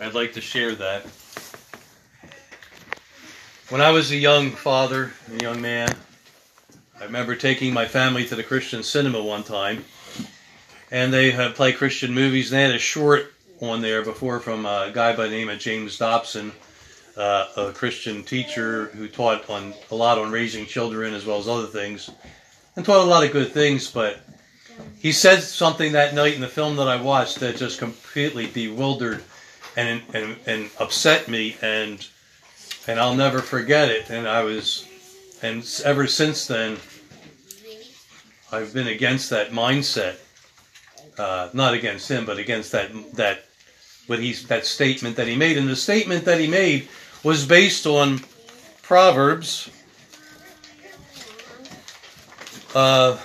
I'd like to share that. When I was a young father, a young man, I remember taking my family to the Christian cinema one time, and they had played Christian movies, and they had a short on there before from a guy by the name of James Dobson, uh, a Christian teacher who taught on a lot on raising children as well as other things, and taught a lot of good things. But he said something that night in the film that I watched that just completely bewildered and and, and upset me, and and I'll never forget it. And I was, and ever since then, I've been against that mindset. Uh, not against him, but against that that what he's that statement that he made. And the statement that he made was based on Proverbs. Uh,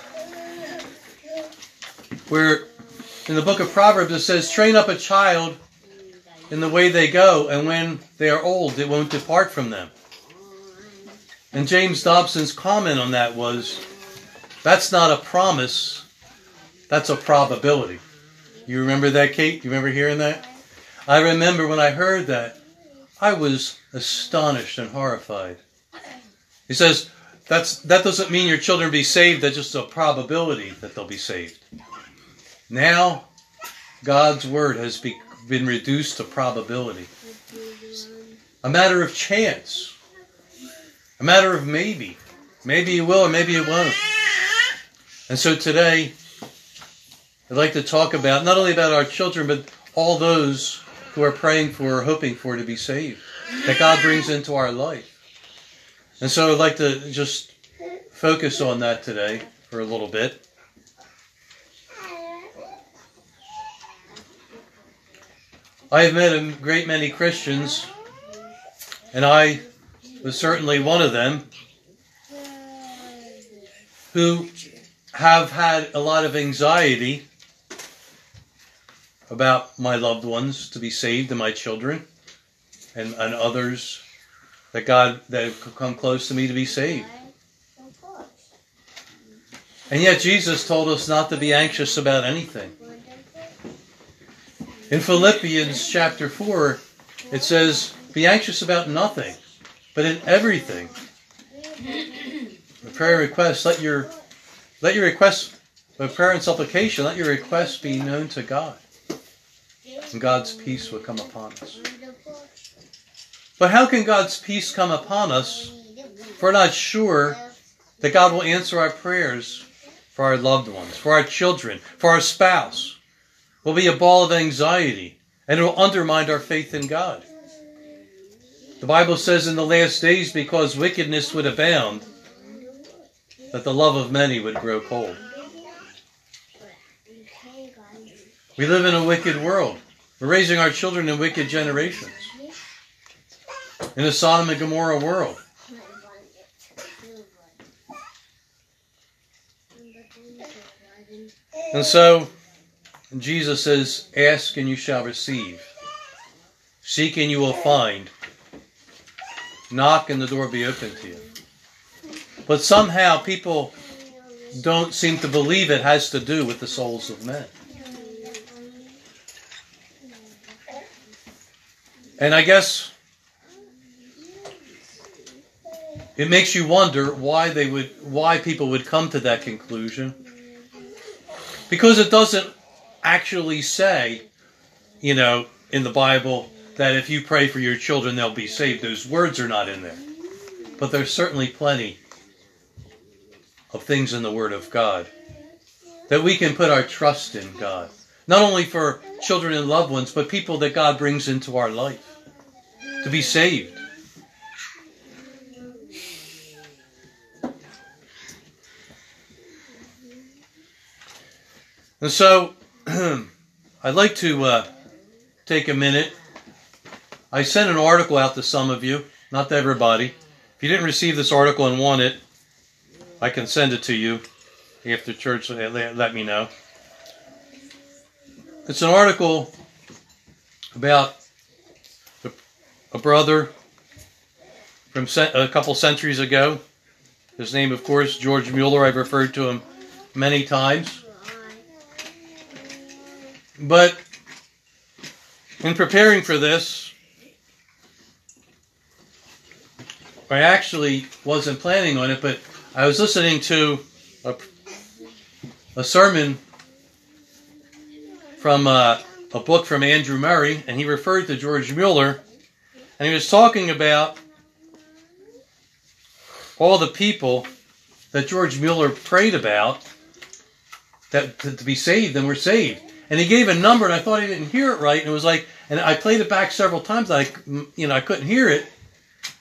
where in the book of Proverbs it says, "Train up a child in the way they go, and when they are old, it won't depart from them." And James Dobson's comment on that was, "That's not a promise; that's a probability." You remember that, Kate? You remember hearing that? I remember when I heard that, I was astonished and horrified. He says, that's, that doesn't mean your children be saved, that's just a probability that they'll be saved. Now, God's word has be, been reduced to probability. A matter of chance. A matter of maybe. Maybe you will or maybe you won't. And so today, I'd like to talk about not only about our children, but all those who are praying for or hoping for to be saved, that God brings into our life. And so I'd like to just focus on that today for a little bit. I have met a great many Christians, and I was certainly one of them, who have had a lot of anxiety about my loved ones to be saved and my children and, and others that God that have come close to me to be saved. And yet Jesus told us not to be anxious about anything. In Philippians chapter 4, it says, Be anxious about nothing, but in everything. Prayer request, let your let your request a prayer and supplication, let your request be known to God and God's peace will come upon us. But how can God's peace come upon us if we're not sure that God will answer our prayers for our loved ones, for our children, for our spouse? Will be a ball of anxiety and it will undermine our faith in God. The Bible says in the last days, because wickedness would abound, that the love of many would grow cold. We live in a wicked world. We're raising our children in wicked generations. In a Sodom and Gomorrah world. And so, Jesus says, Ask and you shall receive. Seek and you will find. Knock and the door will be open to you. But somehow people don't seem to believe it has to do with the souls of men. And I guess it makes you wonder why they would why people would come to that conclusion. Because it doesn't actually say, you know, in the Bible that if you pray for your children they'll be saved. Those words are not in there. But there's certainly plenty of things in the Word of God that we can put our trust in God. Not only for children and loved ones, but people that God brings into our life to be saved. And so, I'd like to uh, take a minute. I sent an article out to some of you, not to everybody. If you didn't receive this article and want it, I can send it to you after church. Let me know. It's an article about a brother from a couple centuries ago. His name, of course, George Mueller. I've referred to him many times. But In preparing for this, I actually wasn't planning on it, but I was listening to a, a sermon from uh, a book from Andrew Murray, and he referred to George Mueller, and he was talking about all the people that George Mueller prayed about that to, to be saved and were saved. And he gave a number, and I thought he didn't hear it right, and it was like, and I played it back several times. I, you know, I couldn't hear it,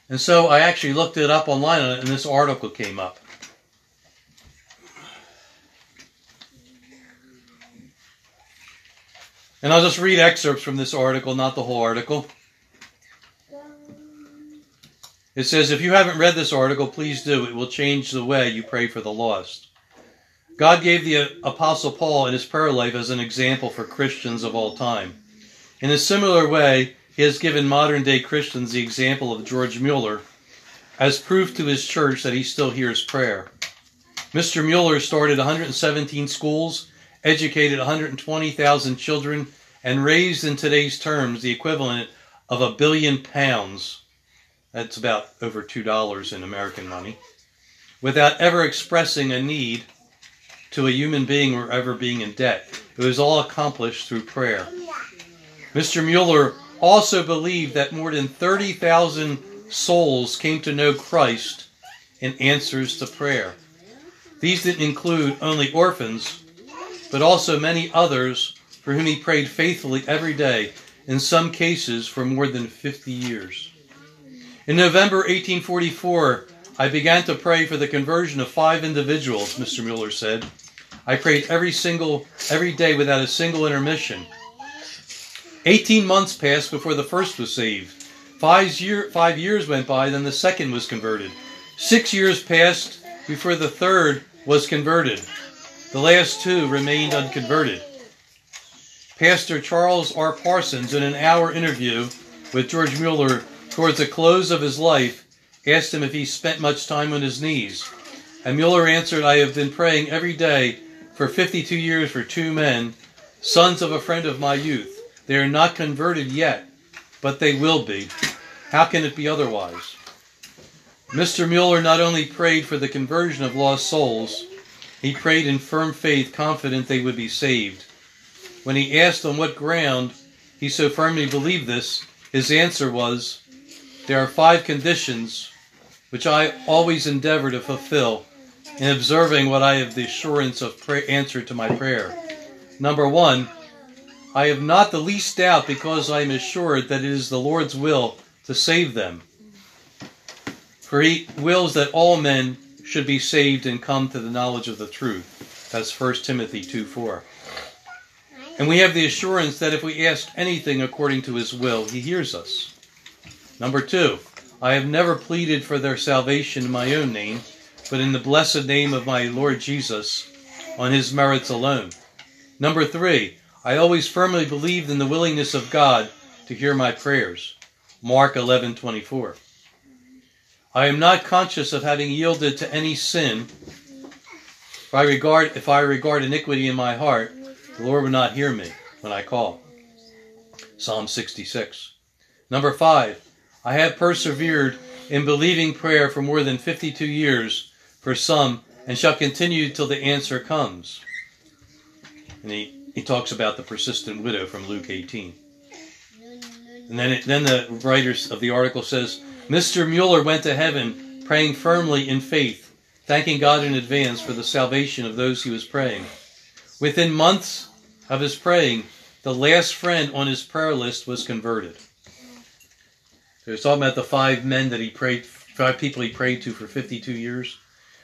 and so I actually looked it up online, and this article came up. And I'll just read excerpts from this article, not the whole article. It says, if you haven't read this article, please do. It will change the way you pray for the lost. God gave the uh, Apostle Paul in his prayer life as an example for Christians of all time. In a similar way, he has given modern day Christians the example of George Mueller as proof to his church that he still hears prayer. Mr. Mueller started 117 schools, educated 120,000 children, and raised in today's terms the equivalent of a billion pounds that's about over $2 in American money. Without ever expressing a need to a human being or ever being in debt. It was all accomplished through prayer. Mr. Mueller also believed that more than 30,000 souls came to know Christ in answers to prayer. These didn't include only orphans, but also many others for whom he prayed faithfully every day, in some cases for more than 50 years. In November 1844, I began to pray for the conversion of five individuals, Mr. Mueller said. I prayed every single every day without a single intermission. 18 months passed before the first was saved. Five, year, five years went by, then the second was converted. Six years passed before the third was converted. The last two remained unconverted. Pastor Charles R. Parsons, in an hour interview with George Mueller towards the close of his life, asked him if he spent much time on his knees. And Mueller answered, I have been praying every day for 52 years for two men, sons of a friend of my youth. They are not converted yet, but they will be. How can it be otherwise? Mr. Mueller not only prayed for the conversion of lost souls, he prayed in firm faith, confident they would be saved. When he asked on what ground he so firmly believed this, his answer was, there are five conditions which I always endeavor to fulfill in observing what I have the assurance of pray- answer to my prayer. Number one, I have not the least doubt because I am assured that it is the Lord's will to save them. For he wills that all men should be saved and come to the knowledge of the truth. That's 1 Timothy 2 4. And we have the assurance that if we ask anything according to his will, he hears us. Number two, I have never pleaded for their salvation in my own name, but in the blessed name of my Lord Jesus, on his merits alone. Number three, I always firmly believed in the willingness of God to hear my prayers. Mark 11:24. I am not conscious of having yielded to any sin. If I regard if I regard iniquity in my heart, the Lord will not hear me when I call. Psalm 66. Number 5. I have persevered in believing prayer for more than 52 years for some and shall continue till the answer comes. And he, he talks about the persistent widow from Luke 18. And then, it, then the writer of the article says, Mr. Mueller went to heaven praying firmly in faith, thanking God in advance for the salvation of those he was praying. Within months of his praying, the last friend on his prayer list was converted. He was talking about the five men that he prayed, five people he prayed to for 52 years.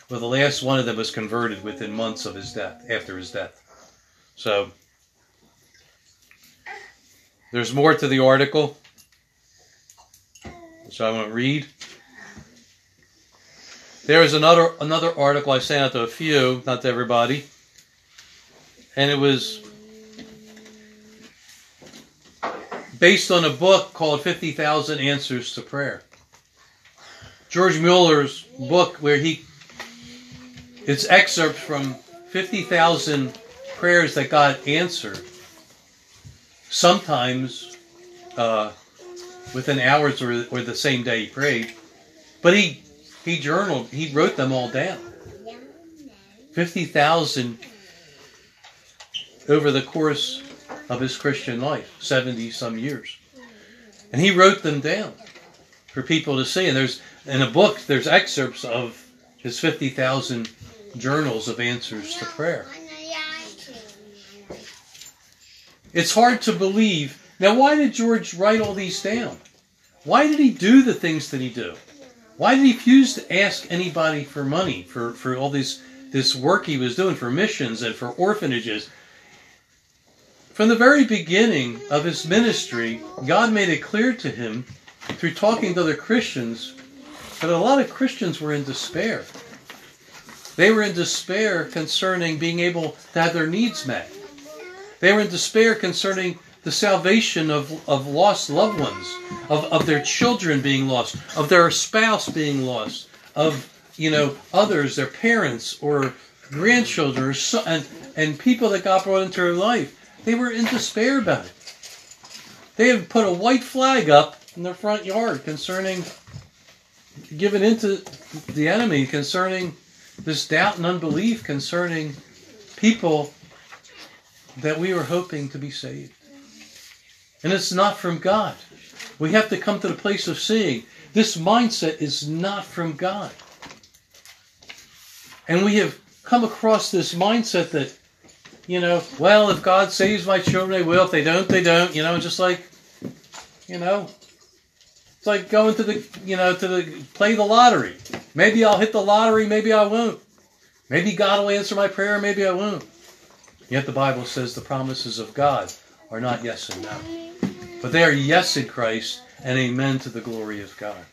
Well, the last one of them was converted within months of his death, after his death. So, there's more to the article, So I won't read. There is another another article I sent out to a few, not to everybody, and it was based on a book called 50,000 Answers to Prayer. George Mueller's book, where he, it's excerpts from 50,000 prayers that God answered, sometimes uh, within hours or, or the same day he prayed. But he he journaled, he wrote them all down. 50,000 over the course of his Christian life, 70 some years. And he wrote them down for people to see. And there's in a book, there's excerpts of his 50,000 journals of answers to prayer. It's hard to believe. Now, why did George write all these down? Why did he do the things that he do? Why did he refuse to ask anybody for money for, for all this, this work he was doing for missions and for orphanages? From the very beginning of his ministry, God made it clear to him through talking to other Christians that a lot of Christians were in despair. They were in despair concerning being able to have their needs met. They were in despair concerning the salvation of, of lost loved ones, of, of their children being lost, of their spouse being lost, of you know others, their parents or grandchildren, or so, and and people that God brought into their life. They were in despair about it. They had put a white flag up in their front yard concerning giving into the enemy concerning this doubt and unbelief concerning people that we were hoping to be saved. And it's not from God. We have to come to the place of seeing this mindset is not from God. And we have come across this mindset that, you know, well, if God saves my children, they will. If they don't, they don't. You know, just like, you know, it's like going to the, you know, to the play the lottery. Maybe I'll hit the lottery, maybe I won't. Maybe God will answer my prayer, maybe I won't. Yet the Bible says the promises of God are not yes and no. But they are yes in Christ and amen to the glory of God.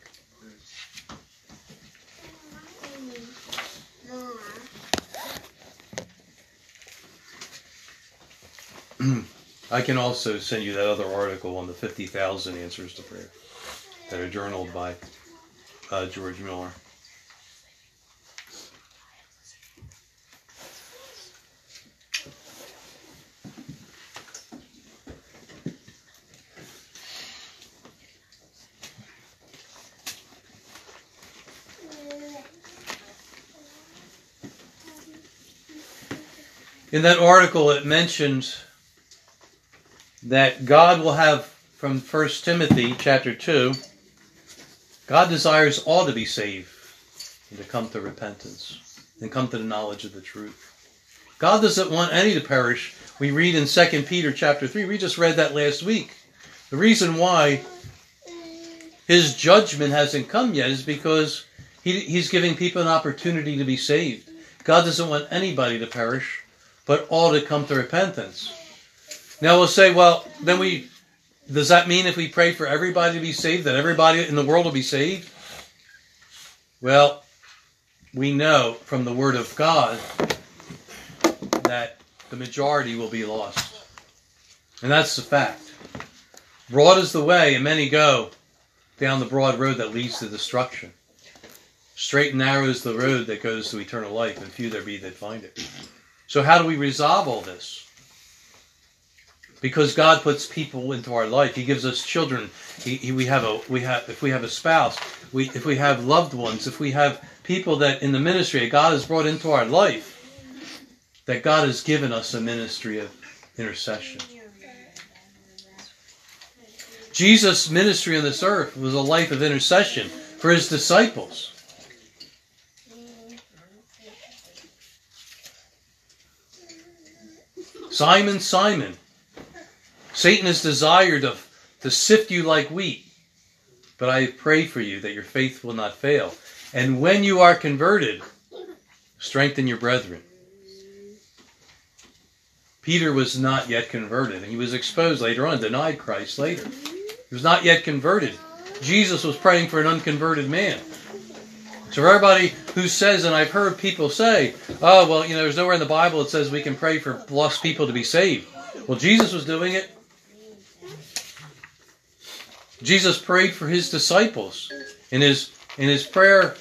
I can also send you that other article on the 50,000 answers to prayer that are journaled by uh, George Mueller. In that article, it mentioned that God will have, from 1 Timothy chapter 2, God desires all to be saved and to come to repentance and come to the knowledge of the truth. God doesn't want any to perish. We read in 2 Peter chapter 3. We just read that last week. The reason why his judgment hasn't come yet is because he, he's giving people an opportunity to be saved. God doesn't want anybody to perish, but all to come to repentance. Now we'll say, well, then we does that mean if we pray for everybody to be saved, that everybody in the world will be saved? Well, we know from the Word of God that the majority will be lost. And that's the fact. Broad is the way, and many go down the broad road that leads to destruction. Straight and narrow is the road that goes to eternal life, and few there be that find it. So, how do we resolve all this? Because God puts people into our life. He gives us children. He, he, we have a we have if we have a spouse, we if we have loved ones, if we have people that in the ministry God has brought into our life, that God has given us a ministry of intercession. Jesus' ministry on this earth was a life of intercession for his disciples. Simon, Simon, Satan has desired to, to sift you like wheat, but I pray for you that your faith will not fail. And when you are converted, strengthen your brethren. Peter was not yet converted, and he was exposed later on, denied Christ later. He was not yet converted. Jesus was praying for an unconverted man. So for everybody who says, and I've heard people say, oh, well, you know, there's nowhere in the Bible that says we can pray for lost people to be saved. Well, Jesus was doing it. Jesus prayed for his disciples in his in his prayer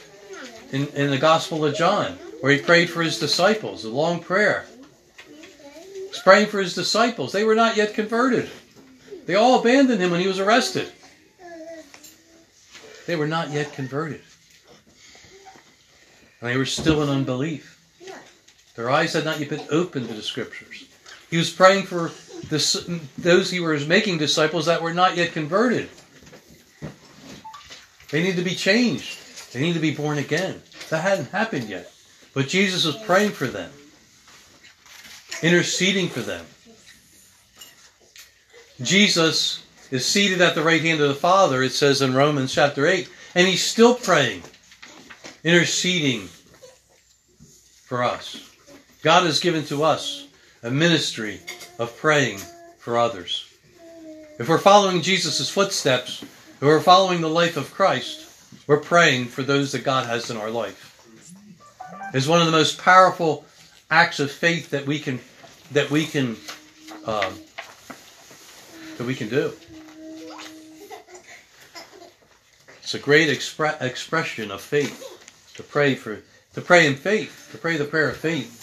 in, in the Gospel of John, where he prayed for his disciples, a long prayer. He's praying for his disciples. They were not yet converted. They all abandoned him when he was arrested. They were not yet converted. And they were still in unbelief. Their eyes had not yet been opened to the scriptures. He was praying for this, those he was making disciples that were not yet converted. They need to be changed. They need to be born again. That hadn't happened yet. But Jesus was praying for them, interceding for them. Jesus is seated at the right hand of the Father, it says in Romans chapter 8, and he's still praying, interceding for us. God has given to us a ministry of praying for others. If we're following Jesus' footsteps, if we're following the life of Christ, we're praying for those that God has in our life. It's one of the most powerful acts of faith that we can that we can um, that we can do. It's a great expre- expression of faith to pray for to pray in faith, to pray the prayer of faith.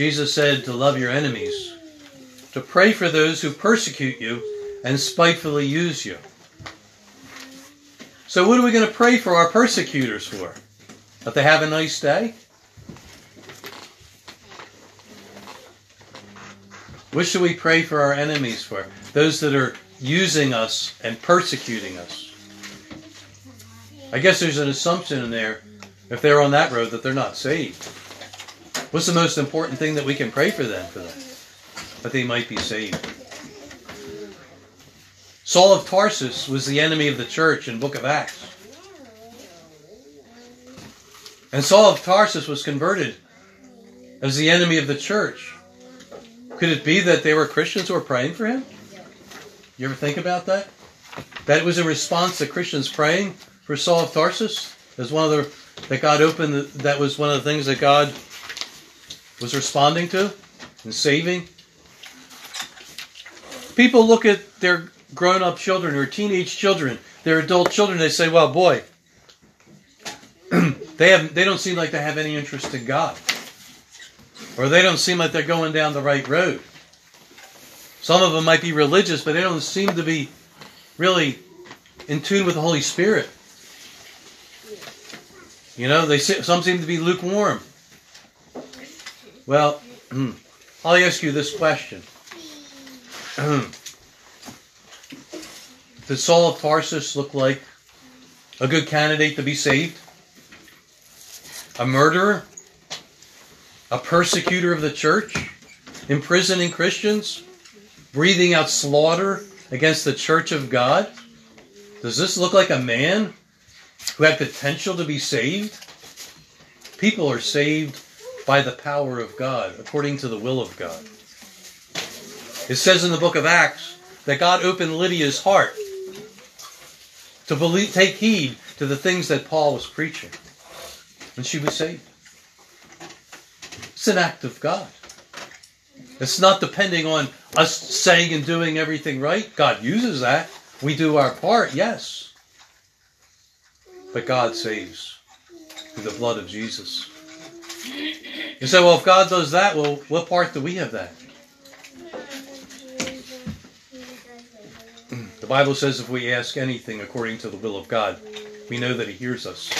Jesus said to love your enemies, to pray for those who persecute you and spitefully use you. So, what are we going to pray for our persecutors for? That they have a nice day? What should we pray for our enemies for? Those that are using us and persecuting us. I guess there's an assumption in there, if they're on that road, that they're not saved. What's the most important thing that we can pray for them for them? That they might be saved. Saul of Tarsus was the enemy of the church in book of Acts. And Saul of Tarsus was converted as the enemy of the church. Could it be that they were Christians who were praying for him? You ever think about that? That was a response to Christians praying for Saul of Tarsus? As one of the that God opened that was one of the things that God was responding to and saving. People look at their grown up children or teenage children, their adult children, they say, well, boy, they, have, they don't seem like they have any interest in God. Or they don't seem like they're going down the right road. Some of them might be religious, but they don't seem to be really in tune with the Holy Spirit. You know, they some seem to be lukewarm. Well, hmm, I'll ask you this question. Did Saul of Tarsus look like a good candidate to be saved? A murderer? A persecutor of the church? Imprisoning Christians? Breathing out slaughter against the church of God? Does this look like a man who had potential to be saved? People are saved by the power of God, according to the will of God. It says in the book of Acts that God opened Lydia's heart to believe, take heed to the things that Paul was preaching. And she was saved. It's an act of God. It's not depending on us saying and doing everything right. God uses that. We do our part, yes. But God saves through the blood of Jesus. You say, well, if God does that, well, what part do we have that? The Bible says if we ask anything according to the will of God, we know that He hears us.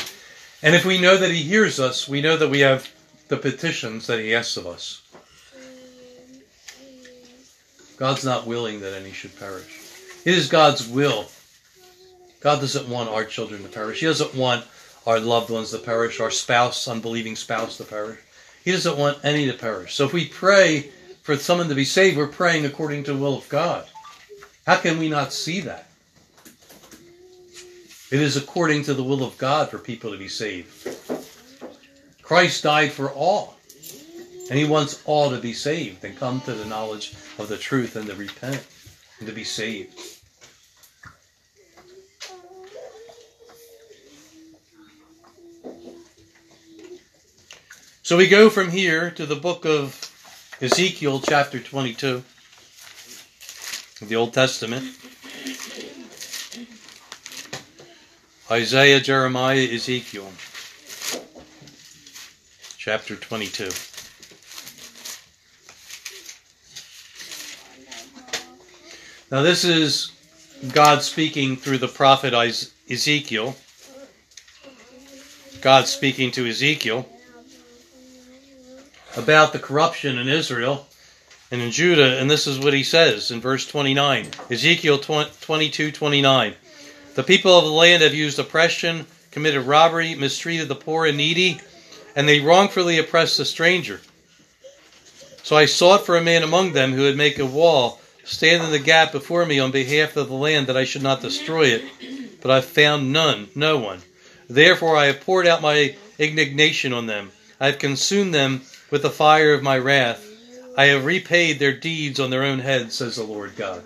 And if we know that He hears us, we know that we have the petitions that He asks of us. God's not willing that any should perish. It is God's will. God doesn't want our children to perish. He doesn't want our loved ones to perish, our spouse, unbelieving spouse to perish. He doesn't want any to perish. So if we pray for someone to be saved, we're praying according to the will of God. How can we not see that? It is according to the will of God for people to be saved. Christ died for all. And he wants all to be saved and come to the knowledge of the truth and to repent and to be saved. So we go from here to the book of Ezekiel chapter 22 of the Old Testament. Isaiah, Jeremiah, Ezekiel chapter 22. Now, this is God speaking through the prophet Ezekiel. God speaking to Ezekiel about the corruption in Israel and in Judah, and this is what he says in verse 29. Ezekiel 22 29. The people of the land have used oppression, committed robbery, mistreated the poor and needy, and they wrongfully oppressed the stranger. So I sought for a man among them who would make a wall, stand in the gap before me on behalf of the land, that I should not destroy it. But I found none, no one. Therefore I have poured out my indignation on them. I have consumed them with the fire of my wrath. I have repaid their deeds on their own heads, says the Lord God.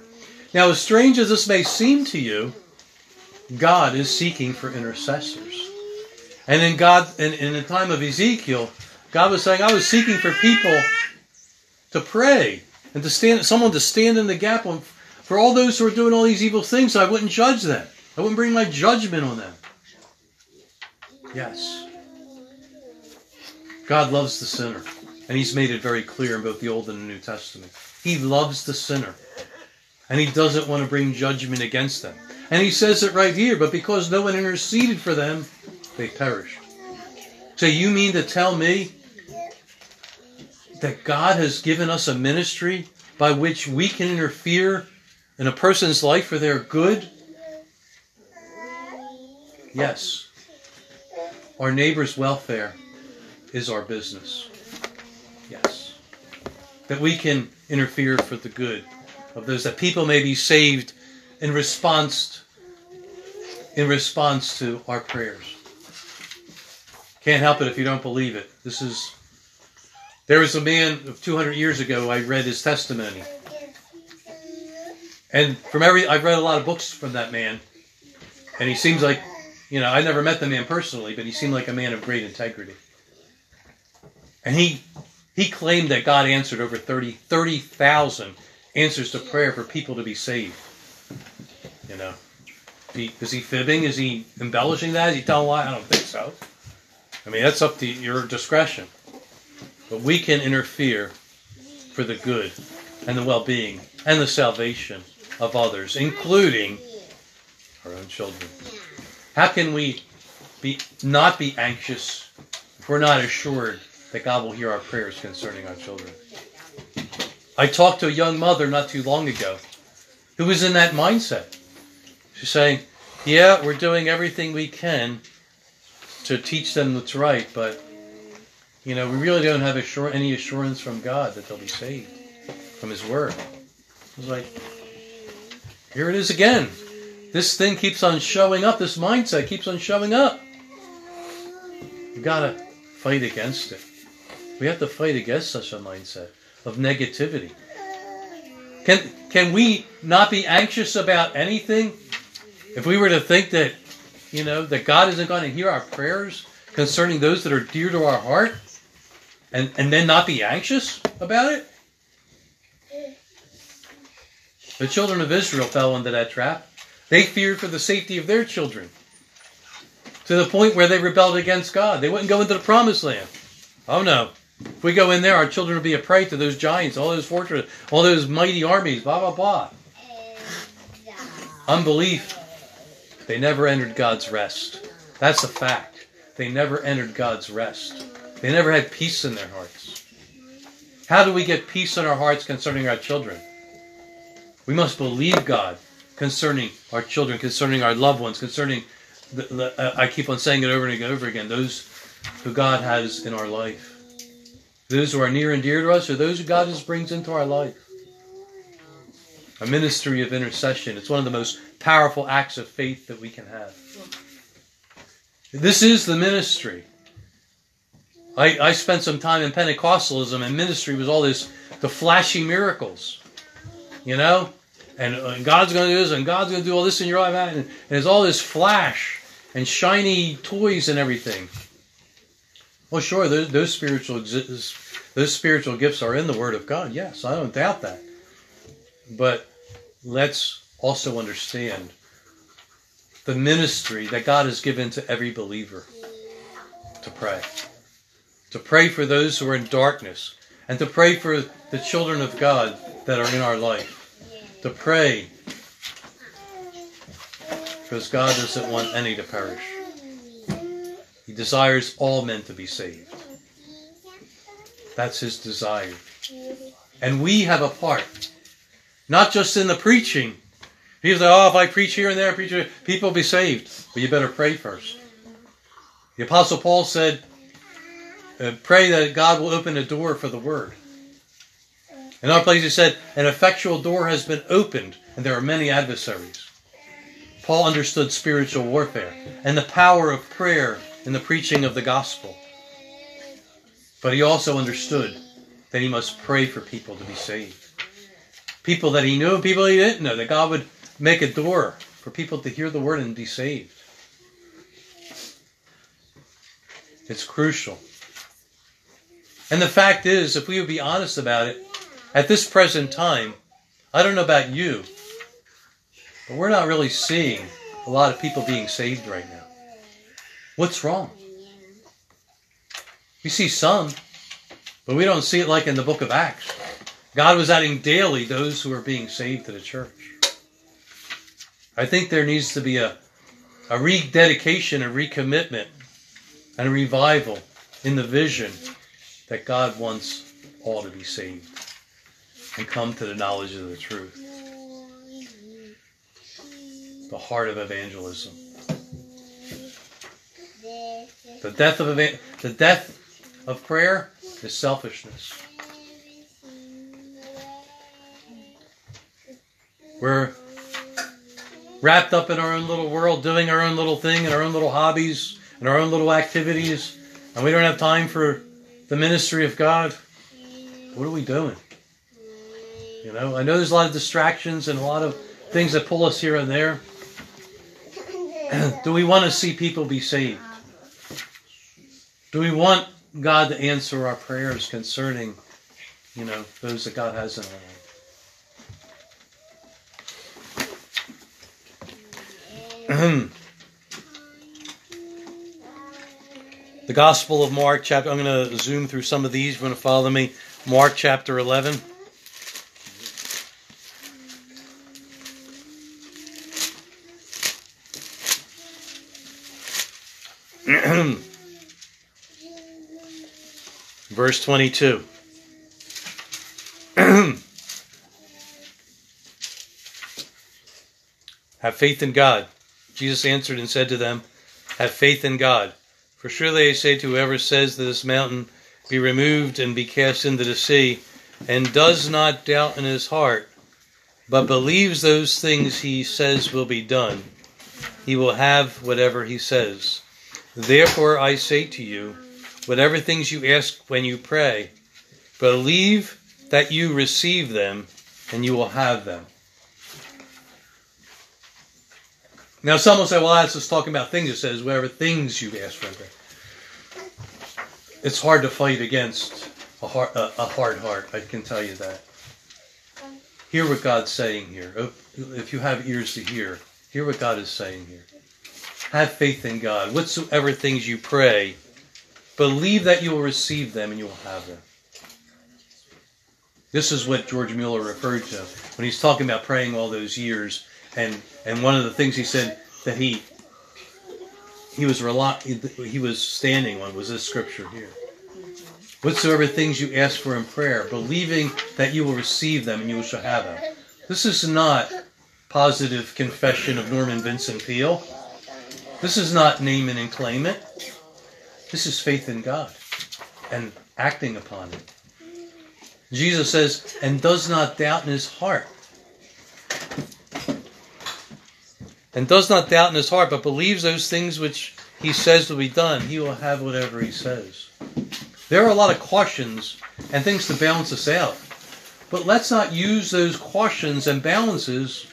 Now, as strange as this may seem to you, God is seeking for intercessors. And in God, in, in the time of Ezekiel, God was saying, I was seeking for people to pray and to stand, someone to stand in the gap on, for all those who are doing all these evil things, so I wouldn't judge them. I wouldn't bring my judgment on them. Yes. God loves the sinner. And he's made it very clear in both the Old and the New Testament. He loves the sinner. And he doesn't want to bring judgment against them. And he says it right here, but because no one interceded for them, they perish. So you mean to tell me that God has given us a ministry by which we can interfere in a person's life for their good? Yes. Our neighbor's welfare is our business. Yes. That we can interfere for the good of those, that people may be saved in response in response to our prayers. Can't help it if you don't believe it. This is there was a man of 200 years ago I read his testimony. And from every I've read a lot of books from that man. And he seems like, you know, I never met the man personally, but he seemed like a man of great integrity. And he he claimed that God answered over 30 30,000 answers to prayer for people to be saved. You know, he, is he fibbing? Is he embellishing that? Is he telling a lie? I don't think so. I mean, that's up to your discretion. But we can interfere for the good and the well-being and the salvation of others, including our own children. How can we be not be anxious if we're not assured that God will hear our prayers concerning our children. I talked to a young mother not too long ago who was in that mindset. She's saying, Yeah, we're doing everything we can to teach them what's right, but you know, we really don't have assur- any assurance from God that they'll be saved from His Word. I was like, here it is again. This thing keeps on showing up. This mindset keeps on showing up. You gotta fight against it. We have to fight against such a mindset of negativity. Can, can we not be anxious about anything? If we were to think that, you know, that God isn't going to hear our prayers concerning those that are dear to our heart, and, and then not be anxious about it? The children of Israel fell into that trap. They feared for the safety of their children to the point where they rebelled against God. They wouldn't go into the promised land. Oh no. If we go in there, our children will be a prey to those giants, all those fortresses, all those mighty armies, blah, blah, blah. Unbelief. They never entered God's rest. That's a fact. They never entered God's rest. They never had peace in their hearts. How do we get peace in our hearts concerning our children? We must believe God concerning our children, concerning our loved ones, concerning, the, the, uh, I keep on saying it over and over again, those who God has in our life. Those who are near and dear to us are those who God just brings into our life. A ministry of intercession. It's one of the most powerful acts of faith that we can have. This is the ministry. I, I spent some time in Pentecostalism, and ministry was all this the flashy miracles. You know? And, God's going to do this, and God's going to do all this in your life. And, and there's all this flash and shiny toys and everything. Well, sure, those, those spiritual those spiritual gifts are in the Word of God. Yes, I don't doubt that. But let's also understand the ministry that God has given to every believer to pray. To pray for those who are in darkness, and to pray for the children of God that are in our life. To pray because God doesn't want any to perish. He desires all men to be saved. That's his desire. And we have a part, not just in the preaching. People say, oh, if I preach here and there, preach here, people will be saved. But you better pray first. The Apostle Paul said, uh, pray that God will open a door for the word. In other places, he said, an effectual door has been opened, and there are many adversaries. Paul understood spiritual warfare and the power of prayer in the preaching of the gospel. But he also understood that he must pray for people to be saved. People that he knew people he didn't know, that God would make a door for people to hear the word and be saved. It's crucial. And the fact is, if we would be honest about it, at this present time, I don't know about you, but we're not really seeing a lot of people being saved right now. What's wrong? We see some, but we don't see it like in the book of Acts. God was adding daily those who are being saved to the church. I think there needs to be a, a rededication, a recommitment, and a revival in the vision that God wants all to be saved and come to the knowledge of the truth. The heart of evangelism. The death of the death of prayer is selfishness. We're wrapped up in our own little world, doing our own little thing and our own little hobbies and our own little activities, and we don't have time for the ministry of God. What are we doing? You know, I know there's a lot of distractions and a lot of things that pull us here and there. Do we want to see people be saved? Do we want God to answer our prayers concerning, you know, those that God has in our life? the Gospel of Mark, chapter. I'm going to zoom through some of these. You're going to follow me. Mark chapter 11. Verse 22. Have faith in God. Jesus answered and said to them, Have faith in God. For surely I say to whoever says to this mountain, Be removed and be cast into the sea, and does not doubt in his heart, but believes those things he says will be done, he will have whatever he says. Therefore I say to you, whatever things you ask when you pray, believe that you receive them and you will have them. Now, some will say, well, that's just talking about things. It says, whatever things you ask for. It's hard to fight against a, heart, a, a hard heart, I can tell you that. Hear what God's saying here. If you have ears to hear, hear what God is saying here. Have faith in God. Whatsoever things you pray, Believe that you will receive them and you will have them. This is what George Mueller referred to when he's talking about praying all those years. And, and one of the things he said that he he was rely, he was standing on was this scripture here. Whatsoever things you ask for in prayer, believing that you will receive them and you shall have them. This is not positive confession of Norman Vincent Peale. This is not name it and claim it. This is faith in God and acting upon it. Jesus says, and does not doubt in his heart. And does not doubt in his heart, but believes those things which he says will be done. He will have whatever he says. There are a lot of cautions and things to balance us out. But let's not use those cautions and balances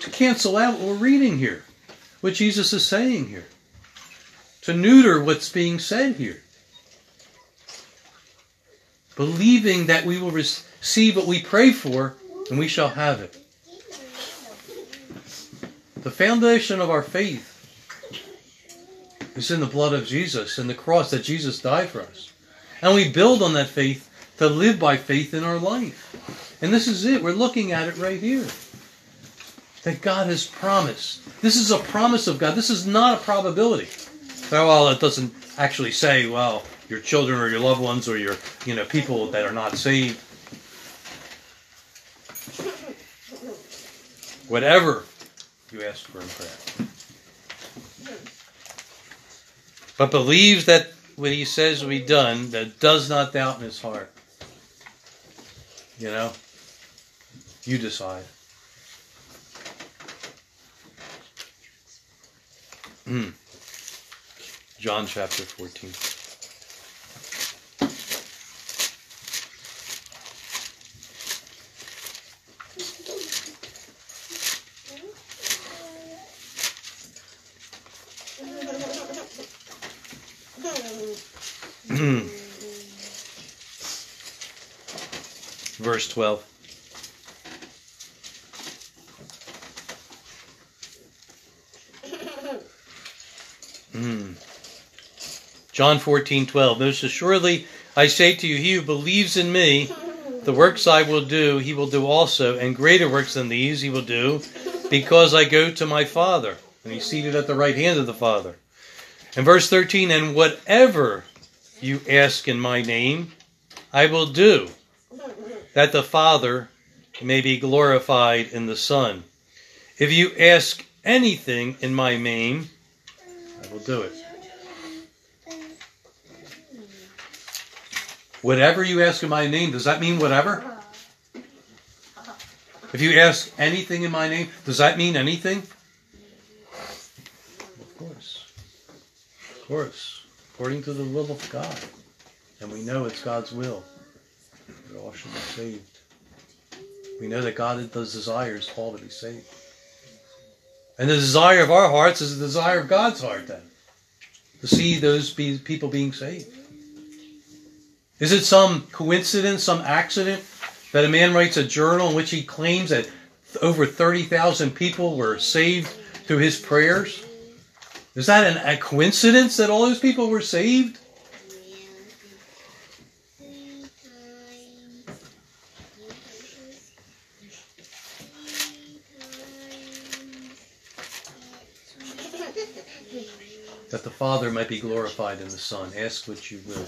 to cancel out what we're reading here, what Jesus is saying here. To neuter what's being said here. Believing that we will receive what we pray for and we shall have it. The foundation of our faith is in the blood of Jesus and the cross that Jesus died for us. And we build on that faith to live by faith in our life. And this is it. We're looking at it right here. That God has promised. This is a promise of God. This is not a probability. Well, it doesn't actually say, well, your children or your loved ones or your, you know, people that are not saved. Whatever you ask for in prayer. But believes that what he says will be done, that does not doubt in his heart. You know? You decide. Hmm. John chapter 14. Verse 12. John 14, 12. Most assuredly, I say to you, he who believes in me, the works I will do, he will do also, and greater works than these he will do, because I go to my Father. And he's seated at the right hand of the Father. And verse 13, and whatever you ask in my name, I will do, that the Father may be glorified in the Son. If you ask anything in my name, I will do it. Whatever you ask in my name, does that mean whatever? If you ask anything in my name, does that mean anything? Of course. Of course. According to the will of God. And we know it's God's will. We all should be saved. We know that God does desires all to be saved. And the desire of our hearts is the desire of God's heart then. To see those be, people being saved. Is it some coincidence, some accident that a man writes a journal in which he claims that over 30,000 people were saved through his prayers? Is that an, a coincidence that all those people were saved? that the Father might be glorified in the Son. Ask what you will.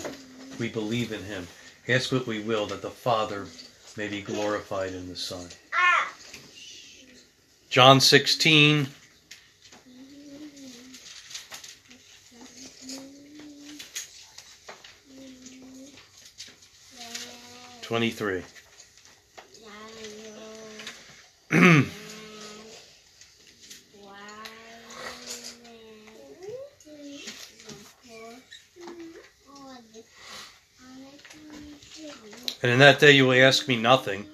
We believe in him. Ask what we will, that the Father may be glorified in the Son. John 16. Twenty-three. And in that day you will ask me nothing.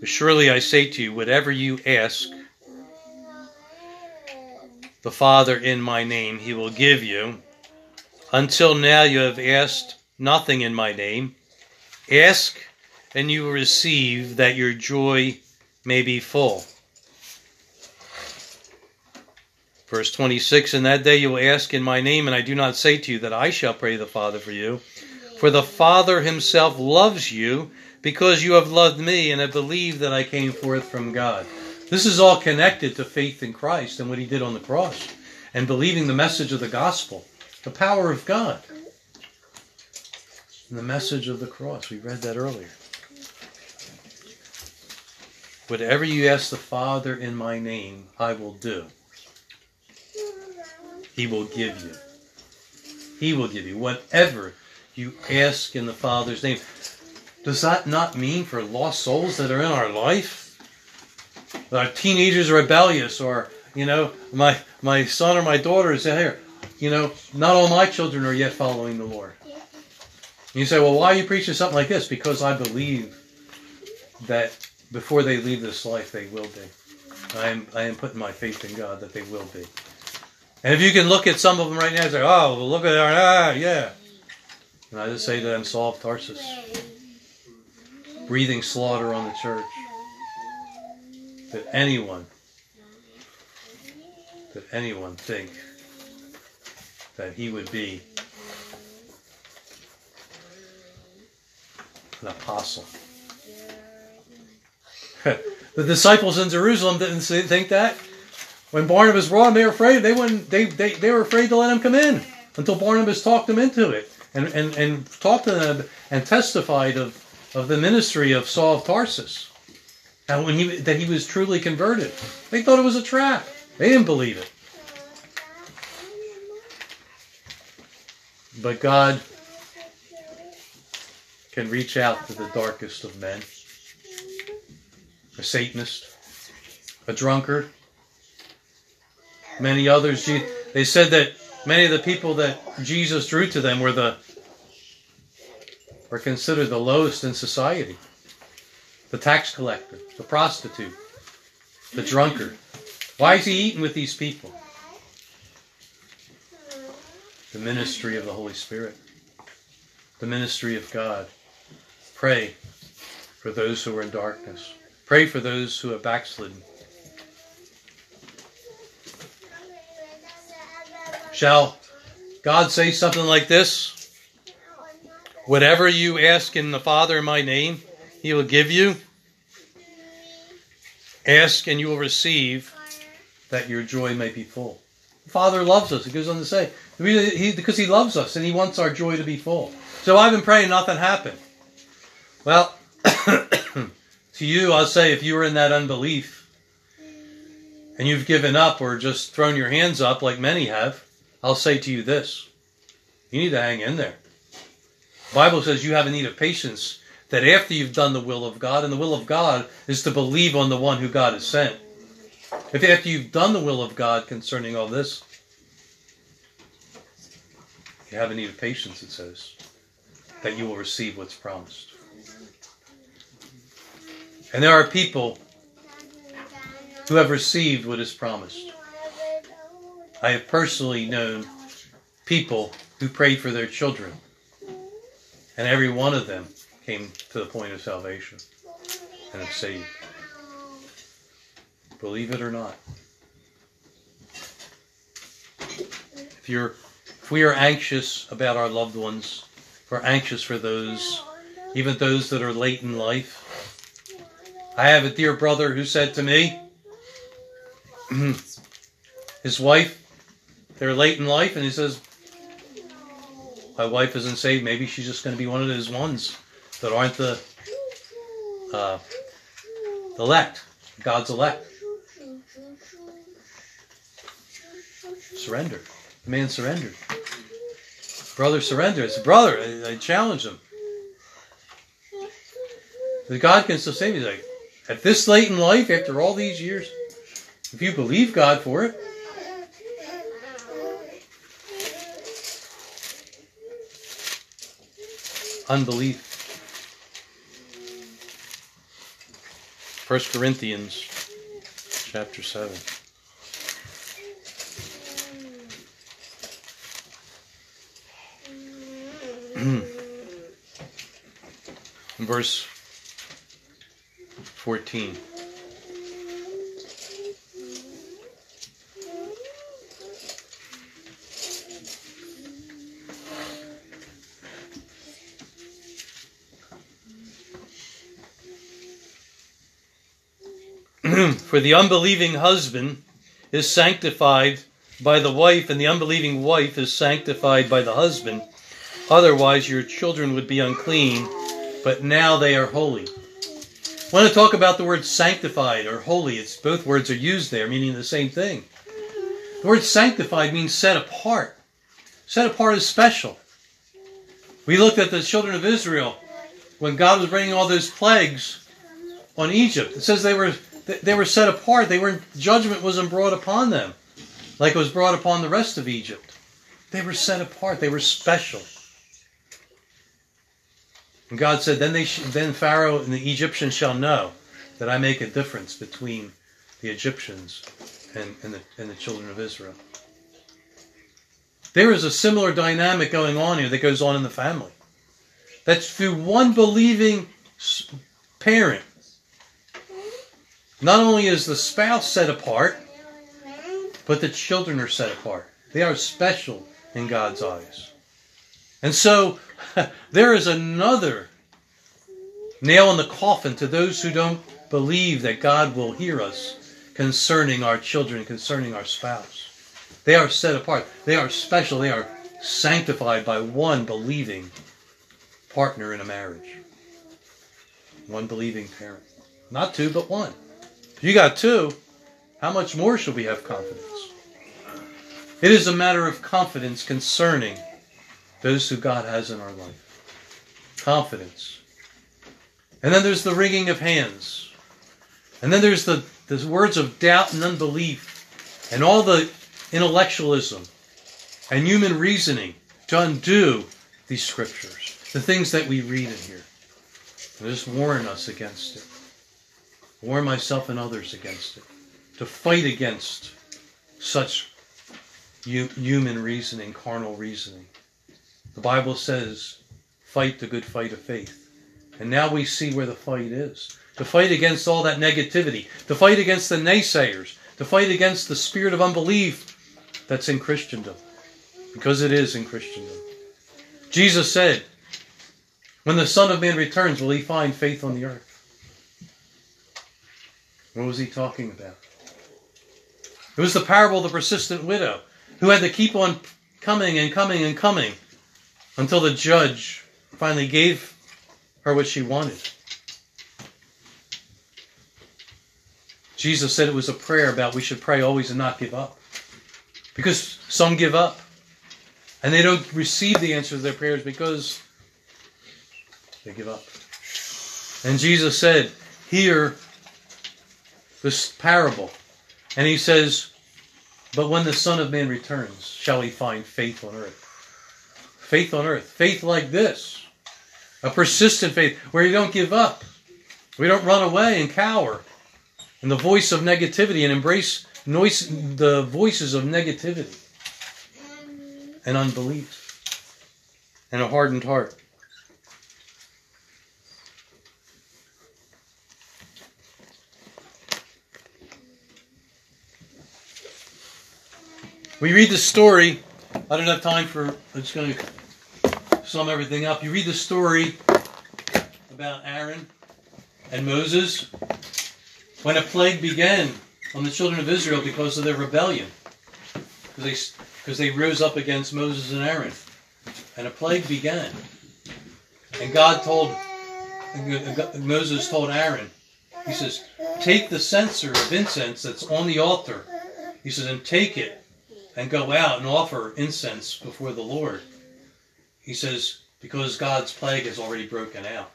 But surely I say to you, whatever you ask the Father in my name, he will give you. Until now you have asked nothing in my name. Ask, and you will receive, that your joy may be full. Verse 26 In that day you will ask in my name, and I do not say to you that I shall pray the Father for you for the Father himself loves you because you have loved me and have believed that I came forth from God. This is all connected to faith in Christ and what he did on the cross and believing the message of the gospel, the power of God. And the message of the cross. We read that earlier. Whatever you ask the Father in my name, I will do. He will give you. He will give you whatever you ask in the Father's name. Does that not mean for lost souls that are in our life? Our teenagers are rebellious, or you know, my my son or my daughter is here. You know, not all my children are yet following the Lord. And you say, well, why are you preaching something like this? Because I believe that before they leave this life, they will be. I am I am putting my faith in God that they will be. And if you can look at some of them right now and say, oh, look at that, ah, yeah. And I just say to them, Saul of Tarsus, breathing slaughter on the church. That anyone, that anyone think that he would be an apostle. the disciples in Jerusalem didn't think that. When Barnabas brought them, they were afraid. They wouldn't. They, they, they were afraid to let him come in until Barnabas talked them into it and, and, and talked to them and testified of, of the ministry of Saul of Tarsus. And when he that he was truly converted. They thought it was a trap. They didn't believe it. But God can reach out to the darkest of men a Satanist, a drunkard, many others. They said that many of the people that Jesus drew to them were the were considered the lowest in society. The tax collector, the prostitute, the drunkard. Why is he eating with these people? The ministry of the Holy Spirit. The ministry of God. Pray for those who are in darkness. Pray for those who have backslidden. Shall God say something like this? Whatever you ask in the Father in my name, he will give you. Ask and you will receive that your joy may be full. The Father loves us. It goes on to say, because he loves us and he wants our joy to be full. So I've been praying, nothing happened. Well, to you, I'll say if you were in that unbelief and you've given up or just thrown your hands up like many have, I'll say to you this. You need to hang in there. The Bible says you have a need of patience that after you've done the will of God, and the will of God is to believe on the one who God has sent. If after you've done the will of God concerning all this, you have a need of patience, it says, that you will receive what's promised. And there are people who have received what is promised. I have personally known people who prayed for their children, and every one of them came to the point of salvation and have saved. Believe it or not. If you're if we are anxious about our loved ones, if we're anxious for those, even those that are late in life, I have a dear brother who said to me, his wife, they're late in life, and he says, My wife isn't saved. Maybe she's just going to be one of those ones that aren't the uh, elect, God's elect. Surrender. The man surrendered. Brother surrendered. I said, Brother, I, I challenge him. God can still save you. Like, at this late in life, after all these years, if you believe God for it, unbelief. 1 Corinthians chapter 7. Verse 14. For the unbelieving husband is sanctified by the wife, and the unbelieving wife is sanctified by the husband. Otherwise, your children would be unclean, but now they are holy. I want to talk about the word sanctified or holy. It's both words are used there, meaning the same thing. The word sanctified means set apart. Set apart is special. We looked at the children of Israel when God was bringing all those plagues on Egypt. It says they were they were set apart. They weren't judgment wasn't brought upon them like it was brought upon the rest of Egypt. They were set apart. They were special. And God said, then, they sh- then Pharaoh and the Egyptians shall know that I make a difference between the Egyptians and, and, the, and the children of Israel. there is a similar dynamic going on here that goes on in the family. That's through one believing parent. Not only is the spouse set apart, but the children are set apart. They are special in God's eyes. And so there is another nail in the coffin to those who don't believe that God will hear us concerning our children, concerning our spouse. They are set apart. They are special. They are sanctified by one believing partner in a marriage. One believing parent. Not two, but one. If you got two, how much more should we have confidence? It is a matter of confidence concerning those who God has in our life. Confidence. And then there's the wringing of hands. And then there's the, the words of doubt and unbelief and all the intellectualism and human reasoning to undo these scriptures, the things that we read in here. And just warn us against it. Warn myself and others against it. To fight against such human reasoning, carnal reasoning. The Bible says, fight the good fight of faith. And now we see where the fight is. To fight against all that negativity, to fight against the naysayers, to fight against the spirit of unbelief that's in Christendom. Because it is in Christendom. Jesus said, When the Son of Man returns, will he find faith on the earth? What was he talking about? It was the parable of the persistent widow who had to keep on coming and coming and coming until the judge finally gave her what she wanted. Jesus said it was a prayer about we should pray always and not give up. Because some give up and they don't receive the answer to their prayers because they give up. And Jesus said, Hear this parable. And he says, But when the Son of Man returns, shall he find faith on earth? Faith on earth. Faith like this. A persistent faith where you don't give up. We don't run away and cower in the voice of negativity and embrace noise, the voices of negativity and unbelief and a hardened heart. We read the story. I don't have time for. I'm just going to sum everything up. You read the story about Aaron and Moses when a plague began on the children of Israel because of their rebellion. Because they, because they rose up against Moses and Aaron. And a plague began. And God told, Moses told Aaron, he says, take the censer of incense that's on the altar. He says, and take it and go out and offer incense before the Lord. He says, because God's plague has already broken out.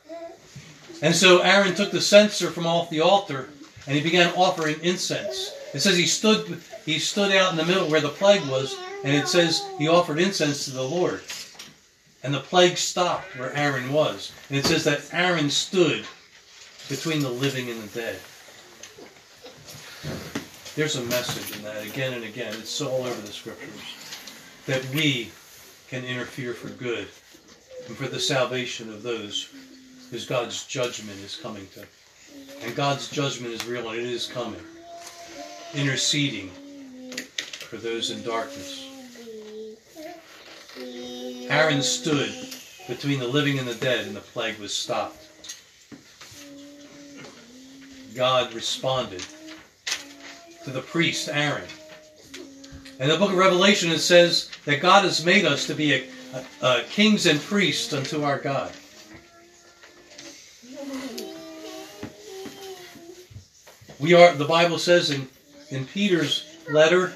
And so Aaron took the censer from off the altar and he began offering incense. It says he stood he stood out in the middle where the plague was, and it says he offered incense to the Lord. And the plague stopped where Aaron was. And it says that Aaron stood between the living and the dead. There's a message in that again and again. It's all over the scriptures. That we can interfere for good and for the salvation of those whose God's judgment is coming to. And God's judgment is real and it is coming. Interceding for those in darkness. Aaron stood between the living and the dead, and the plague was stopped. God responded to the priest Aaron. In the book of Revelation, it says that God has made us to be a, a, a kings and priests unto our God. We are, the Bible says in, in Peter's letter,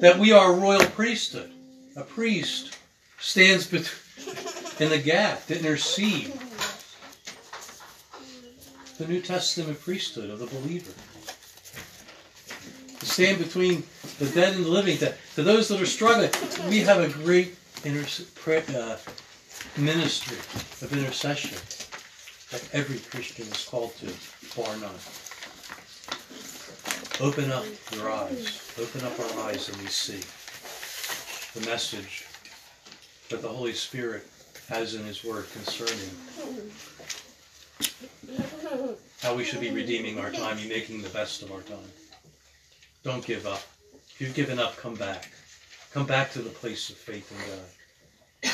that we are a royal priesthood. A priest stands in the gap to intercede. The New Testament priesthood of the believer stand between the dead and the living. To, to those that are struggling, we have a great uh, ministry of intercession that every Christian is called to, bar none. Open up your eyes. Open up our eyes and we see the message that the Holy Spirit has in His Word concerning how we should be redeeming our time and making the best of our time. Don't give up. If you've given up, come back. Come back to the place of faith in God.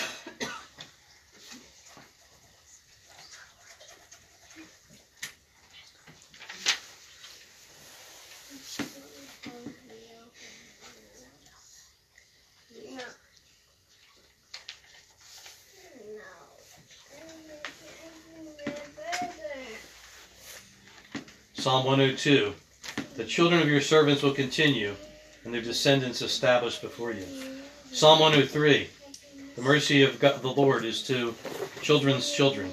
Psalm 102. The children of your servants will continue, and their descendants established before you. Psalm 103. The mercy of God, the Lord is to children's children.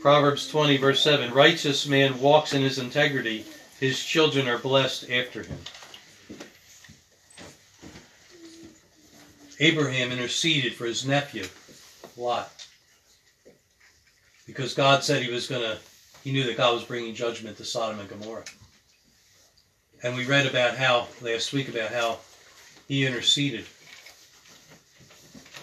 Proverbs 20, verse 7. Righteous man walks in his integrity, his children are blessed after him. Abraham interceded for his nephew, Lot because God said he was going to, he knew that God was bringing judgment to Sodom and Gomorrah. And we read about how, last week, about how he interceded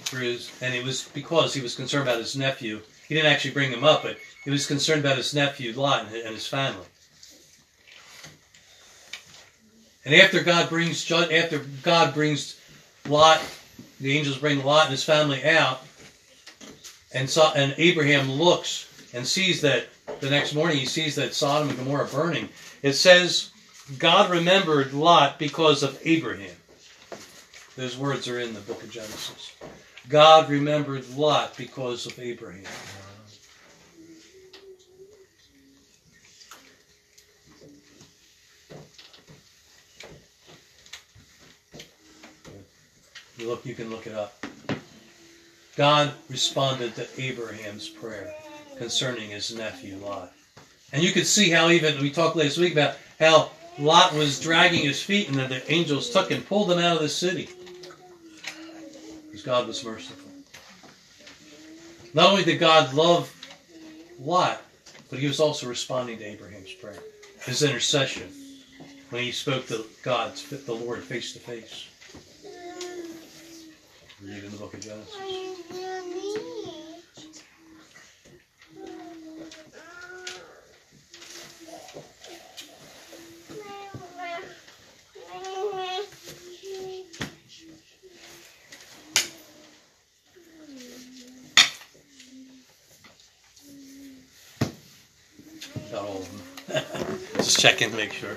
for his, and it was because he was concerned about his nephew. He didn't actually bring him up, but he was concerned about his nephew Lot and his family. And after God brings after God brings Lot, the angels bring Lot and his family out, and saw, and Abraham looks and sees that the next morning he sees that Sodom and Gomorrah burning. It says God remembered Lot because of Abraham. Those words are in the book of Genesis. God remembered Lot because of Abraham. Look, you can look it up. God responded to Abraham's prayer concerning his nephew Lot. And you could see how even, we talked last week about how Lot was dragging his feet and then the angels took and pulled him out of the city. Because God was merciful. Not only did God love Lot, but he was also responding to Abraham's prayer, his intercession, when he spoke to God, the Lord, face to face. Read in the book of Genesis. Got all of them. Just check in to make sure.